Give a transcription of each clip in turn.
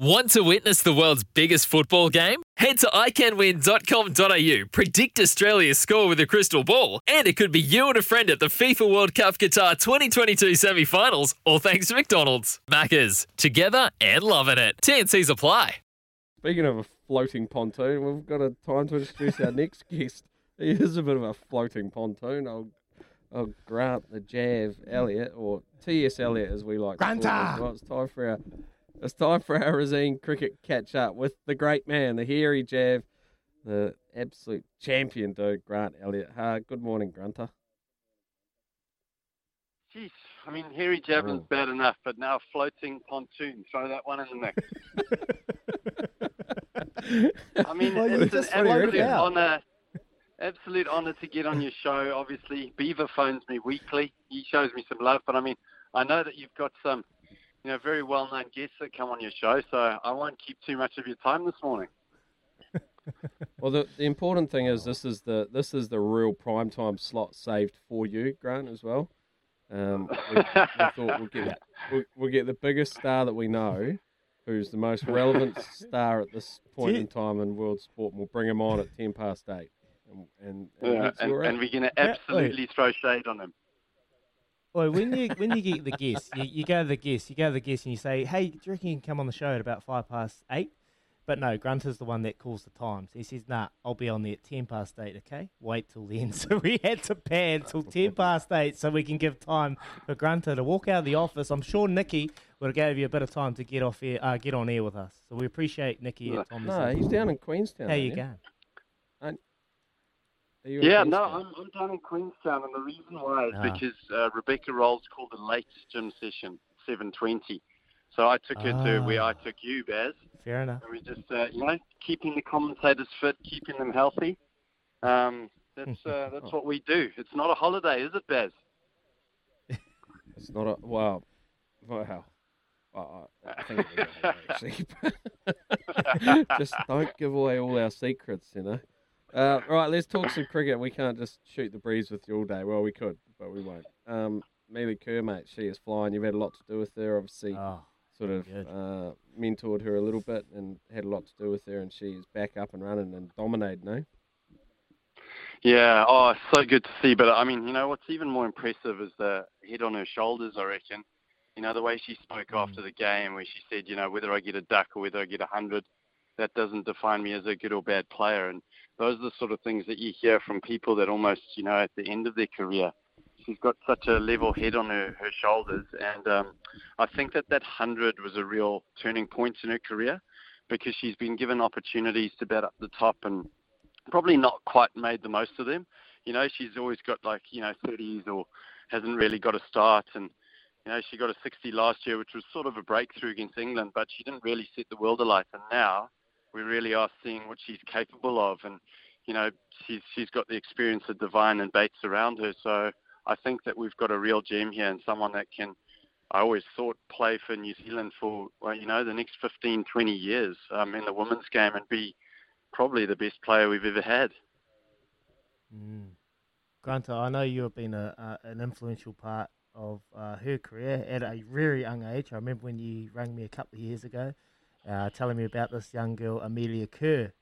Want to witness the world's biggest football game? Head to iCanWin.com.au, predict Australia's score with a crystal ball, and it could be you and a friend at the FIFA World Cup Qatar 2022 semi finals, all thanks to McDonald's. Maccas, together and loving it. TNC's apply. Speaking of a floating pontoon, we've got a time to introduce our next guest. He is a bit of a floating pontoon. I'll, I'll grant the Jav Elliott, or T.S. Elliott as we like to call him. well. It's time for our it's time for our Razine cricket catch up with the great man, the hairy Jav, the absolute champion, dude, Grant Elliott. Uh, good morning, Grunter. Jeez, I mean, hairy javelin's Oh. bad enough, but now floating pontoon, throw that one in the mix. I mean, Well, you it's an just already read absolute honour, absolute honour to get on your show. Obviously, Beaver phones me weekly. He shows me some love, but I mean, I know that you've got some, you know, very well-known guests that come on your show, so I won't keep too much of your time this morning. Well, the, the important thing is this is the this is the real prime time slot saved for you, Grant, as well. Um, we, we thought we'll get we'll, we'll get the biggest star that we know, who's the most relevant star at this point in time in world sport, and we'll bring him on at ten past eight. And, and, and Yeah, and, and we're going to Yeah, absolutely throw shade on him. Well, when you when you get the guest, you, you go to the guest, you go to the guest, and you say, "Hey, do you reckon you can come on the show at about five past eight? But no, Grunter's the one that calls the times. He says, "Nah, I'll be on there at ten past eight. Okay, wait till then." So we had to pan till ten past eight so we can give time for Grunter to walk out of the office. I'm sure Nikki would have gave you a bit of time to get off air, uh, get on air with us. So we appreciate Nikki at Thomas. no, he's down in Queenstown. How you you? going? Are you in Yeah, no, I'm, I'm down in Queenstown, and the reason why is Ah. because uh, Rebecca Rolls called the late gym session, 7:20. So I took her to where I Ah. took you, Baz, Fair enough. and we just, uh, you know, keeping the commentators fit, keeping them healthy. Um, that's uh, that's what we do. It's not a holiday, is it, Baz? It's not a wow. Wow. Well, I I think it actually. just don't give away all our secrets, you know. Uh, right, let's talk some cricket. We can't just shoot the breeze with you all day. Well, we could, but we won't. Um, Melie Kerr, mate, she is flying. You've had a lot to do with her, obviously. Oh, sort of uh, mentored her a little bit and had a lot to do with her, and she's back up and running and dominating, no? Yeah, oh, so good to see. But I mean, you know, what's even more impressive is the head on her shoulders, I reckon. You know, the way she spoke after the game, where she said, you know, whether I get a duck or whether I get a hundred, that doesn't define me as a good or bad player. And those are the sort of things that you hear from people that almost, you know, at the end of their career, she's got such a level head on her, her shoulders. And um, I think that that hundred was a real turning point in her career because she's been given opportunities to bat up the top and probably not quite made the most of them. You know, she's always got like, you know, 30s or hasn't really got a start. And, you know, she got a 60 last year, which was sort of a breakthrough against England, but she didn't really set the world alight. And now we really are seeing what she's capable of. And, you know, she's, she's got the experience of Devine and Bates around her. So I think that we've got a real gem here and someone that can, I always thought, play for New Zealand for, well, you know, the next 15, 20 years um, in the women's game and be probably the best player we've ever had. Mm. Grunter, I know you have been a, a, an influential part of uh, her career at a very young age. I remember when you rang me a couple of years ago uh, telling me about this young girl, Amelia Kerr,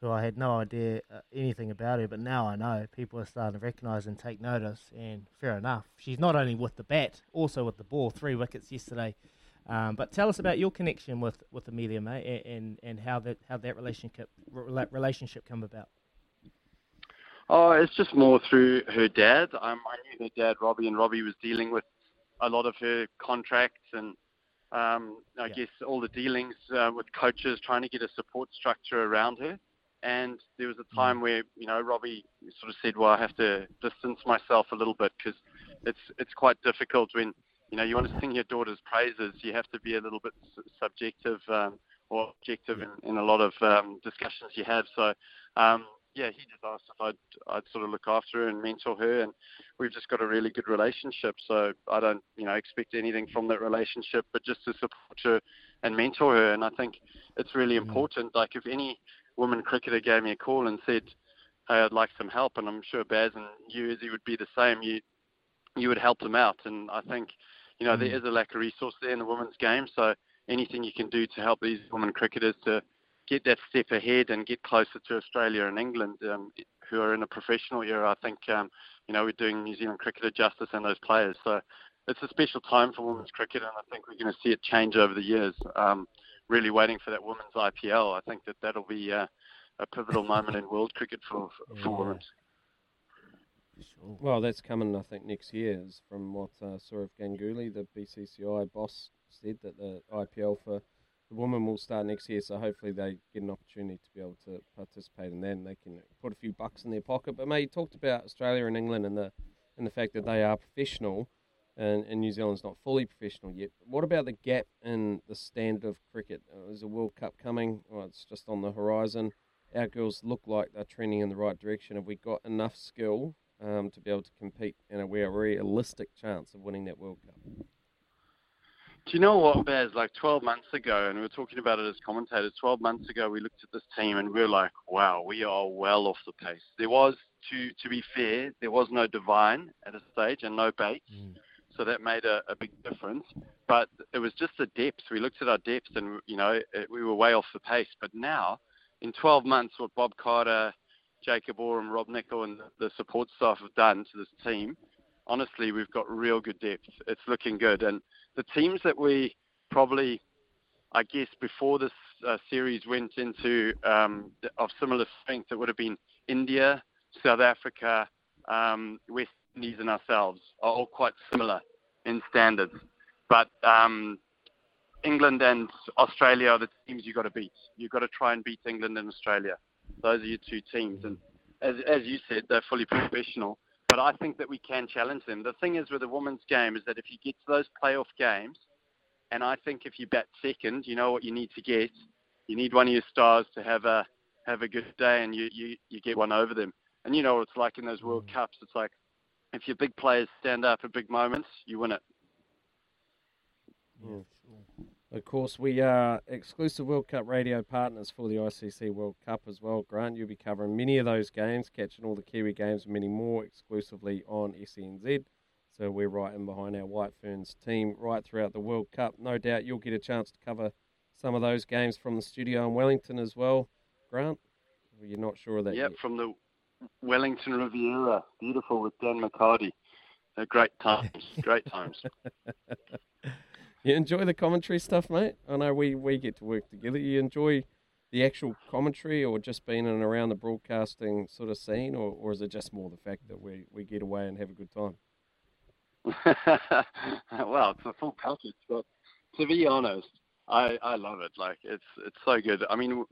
who I had no idea uh, anything about her, but now I know. People are starting to recognise and take notice, and fair enough. She's not only with the bat, also with the ball. Three wickets yesterday. Um, but tell us about your connection with, with Amelia, mate, and, and how that how that relationship relationship come about. Oh, it's just more through her dad. Um, I knew her dad, Robbie, and Robbie was dealing with a lot of her contracts and um, I yeah. guess all the dealings uh, with coaches trying to get a support structure around her. And there was a mm. time where you know Robbie sort of said, "Well, I have to distance myself a little bit because it's it's quite difficult when you know you want to sing your daughter's praises. You have to be a little bit subjective um, or objective in, in a lot of um, discussions you have. So um, yeah, he just asked if I'd I'd sort of look after her and mentor her, and we've just got a really good relationship. So I don't you know expect anything from that relationship, but just to support her and mentor her. And I think it's really mm. important. Like if any woman cricketer gave me a call and said, "Hey, I'd like some help," and I'm sure Baz and you, Izzy, would be the same. You you would help them out, and I think you know there is a lack of resource there in the women's game. So anything you can do to help these women cricketers to get that step ahead and get closer to Australia and England, um, who are in a professional era. I think um, you know we're doing New Zealand cricket a justice and those players. So it's a special time for women's cricket, and I think we're going to see it change over the years. Um, really waiting for that women's IPL. I think that that'll be uh, a pivotal moment in world cricket for for yeah. women. Well, that's coming, I think, next year. Is from what uh, Sourav Ganguly, the BCCI boss, said that the IPL for the women will start next year, so hopefully they get an opportunity to be able to participate in that, and they can put a few bucks in their pocket. But mate, you talked about Australia and England and the and the fact that they are professional, and, and New Zealand's not fully professional yet. What about the gap in the standard of cricket? Uh, there's a World Cup coming. Well, it's just on the horizon. Our girls look like they're trending in the right direction. Have we got enough skill um, to be able to compete and a we a realistic chance of winning that World Cup? Do you know what, Baz? Like 12 months ago, and we were talking about it as commentators. 12 months ago, we looked at this team and we were like, "Wow, we are well off the pace." There was, to to be fair, there was no Devine at a stage and no Bates, mm. so that made a, a big difference. But it was just the depth. We looked at our depth, and you know, it, we were way off the pace. But now, in 12 months, what Bob Carter, Jacob Oram, Rob Nichol, and the support staff have done to this team, honestly, we've got real good depth. It's looking good, and the teams that we probably, I guess, before this uh, series went into um, of similar strength, it would have been India, South Africa, um, West Indies, and ourselves are all quite similar in standards. But um, England and Australia are the teams you've got to beat. You've got to try and beat England and Australia. Those are your two teams. And as, as you said, they're fully professional but I think that we can challenge them. The thing is with the women's game is that if you get to those playoff games, and I think if you bat second, you know what you need to get. You need one of your stars to have a have a good day, and you you, you get one over them. And you know what it's like in those World mm. Cups. It's like if your big players stand up at big moments, you win it. Yeah, sure. Of course, we are exclusive World Cup radio partners for the ICC World Cup as well. Grant, you'll be covering many of those games, catching all the Kiwi games many more exclusively on SENZ. So we're right in behind our White Ferns team right throughout the World Cup. No doubt you'll get a chance to cover some of those games from the studio in Wellington as well. Grant, you're not sure of that Yep, yet? from the Wellington Riviera. Beautiful with Dan McCarty. Uh, great times. great times. You enjoy the commentary stuff, mate? I know we, we get to work together. You enjoy the actual commentary or just being in and around the broadcasting sort of scene, or, or is it just more the fact that we, we get away and have a good time? well, it's a full package, but to be honest, I, I love it. Like it's it's so good. I mean,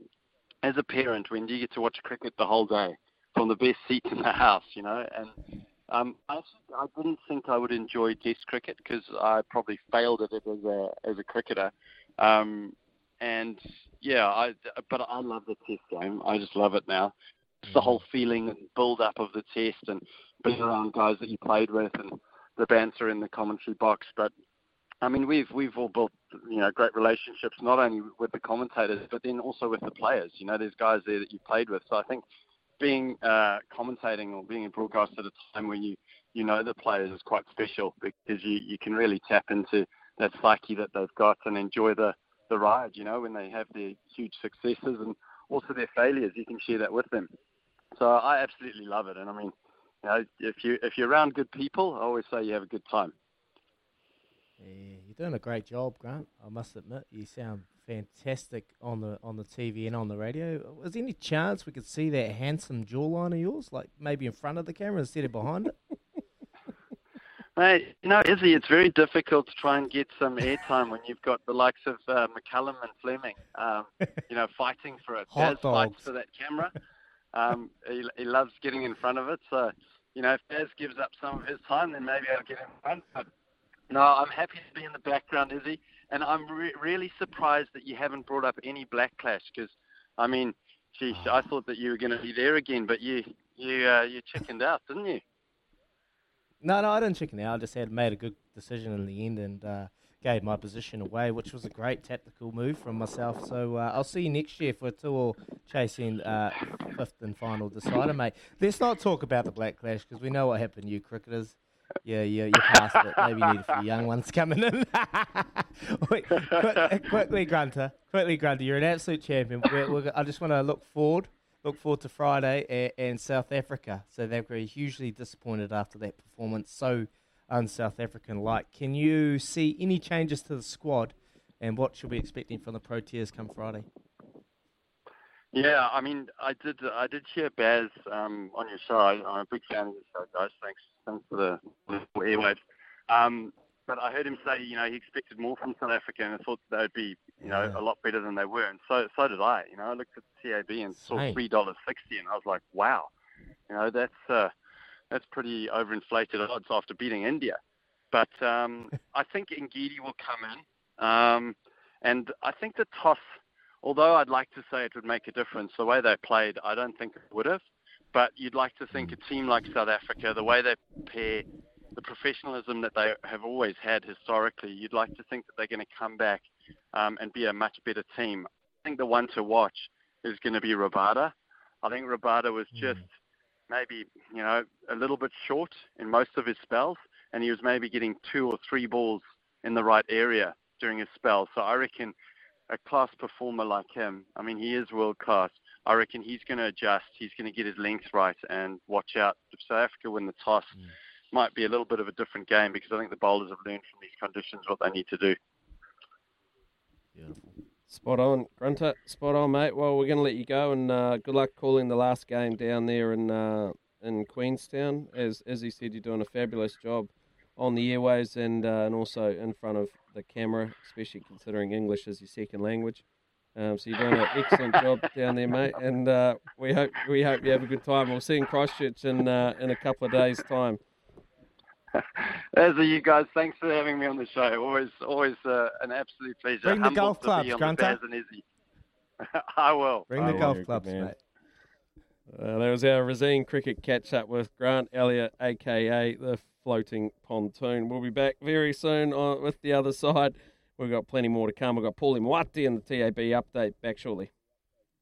as a parent, when you get to watch cricket the whole day from the best seat in the house, you know, and um, I, I didn't think I would enjoy Test cricket because I probably failed at it as a as a cricketer. Um, and yeah, I but I love the Test game. I just love it now. It's the mm-hmm. whole feeling and build up of the Test and being around guys that you played with and the banter in the commentary box. But I mean, we've we've all built you know great relationships not only with the commentators but then also with the players. You know, there's guys there that you played with. So I think being uh, commentating or being a broadcast at a time when you you know the players is quite special because you you can really tap into that psyche that they've got and enjoy the the ride. You know, when they have their huge successes and also their failures, you can share that with them. So I absolutely love it, and I mean, you know, if you if you're around good people, I always say you have a good time. Yeah, you're doing a great job, Grant. I must admit, you sound fantastic on the on the TV and on the radio. Was there any chance we could see that handsome jawline of yours, like maybe in front of the camera instead of behind it? Mate, you know, Izzy, it's very difficult to try and get some airtime when you've got the likes of uh, McCullum and Fleming, um, you know, fighting for it. Hot Baz fights for that camera. Um, he, he loves getting in front of it. So, you know, if Baz gives up some of his time, then maybe I'll get in front. But no, I'm happy to be in the background, Izzy. And I'm re- really surprised that you haven't brought up any Black Clash because, I mean, geez, I thought that you were going to be there again, but you you uh, you chickened out, didn't you? No, no, I didn't chicken out. I just had made a good decision in the end and uh, gave my position away, which was a great tactical move from myself. So uh, I'll see you next year for Tuo chasing uh, fifth and final decider, mate. Let's not talk about the Black Clash because we know what happened, you cricketers. Yeah, yeah, you passed it. Maybe you need a few young ones coming in. Wait, quick, uh, quickly, Grunter. Quickly, Grunter. You're an absolute champion. We're, we're, I just want to look forward look forward to Friday and, South Africa. So going be hugely disappointed after that performance, so un-South African-like. Can you see any changes to the squad, and what should we be expecting from the Proteas come Friday? Yeah, I mean, I did. I did hear Baz um, on your show. I, I'm a big fan of your show, guys. Thanks, thanks for the, the airwaves. Um, but I heard him say, you know, he expected more from South Africa, and I thought they would be, you know, Yeah. a lot better than they were, and so so did I. You know, I looked at the TAB and saw three dollars sixty, and I was like, wow, you know, that's uh, that's pretty overinflated odds after beating India. But um, I think Ngidi will come in, um, and I think the toss although I'd like to say it would make a difference, the way they played, I don't think it would have. But you'd like to think a team like South Africa, the way they pair, the professionalism that they have always had historically, you'd like to think that they're going to come back um, and be a much better team. I think the one to watch is going to be Rabada. I think Rabada was just maybe, you know, a little bit short in most of his spells, and he was maybe getting two or three balls in the right area during his spell. So I reckon a class performer like him, I mean, he is world class. I reckon he's going to adjust. He's going to get his length right and watch out. If South Africa win the toss, might be a little bit of a different game because I think the bowlers have learned from these conditions what they need to do. Spot on, Grunter. Spot on, mate. Well, we're going to let you go, and uh, good luck calling the last game down there in uh, in Queenstown. As as he said, you're doing a fabulous job on the airways and uh, and also in front of the camera, especially considering English is your second language. Um, so you're doing an excellent job down there, mate. And uh, we hope we hope you have a good time. We'll see you in Christchurch in uh, in a couple of days' time. As are you guys. Thanks for having me on the show. Always, always uh, an absolute pleasure. Bring the golf clubs, be Grunter. and Izzy. I will. Bring I the will. golf clubs, man. mate. Uh, that was our Rosine cricket catch up with Grant Elliott, aka the floating pontoon. We'll be back very soon on, with the other side. We've got plenty more to come. We've got Paulie and the TAB update back shortly.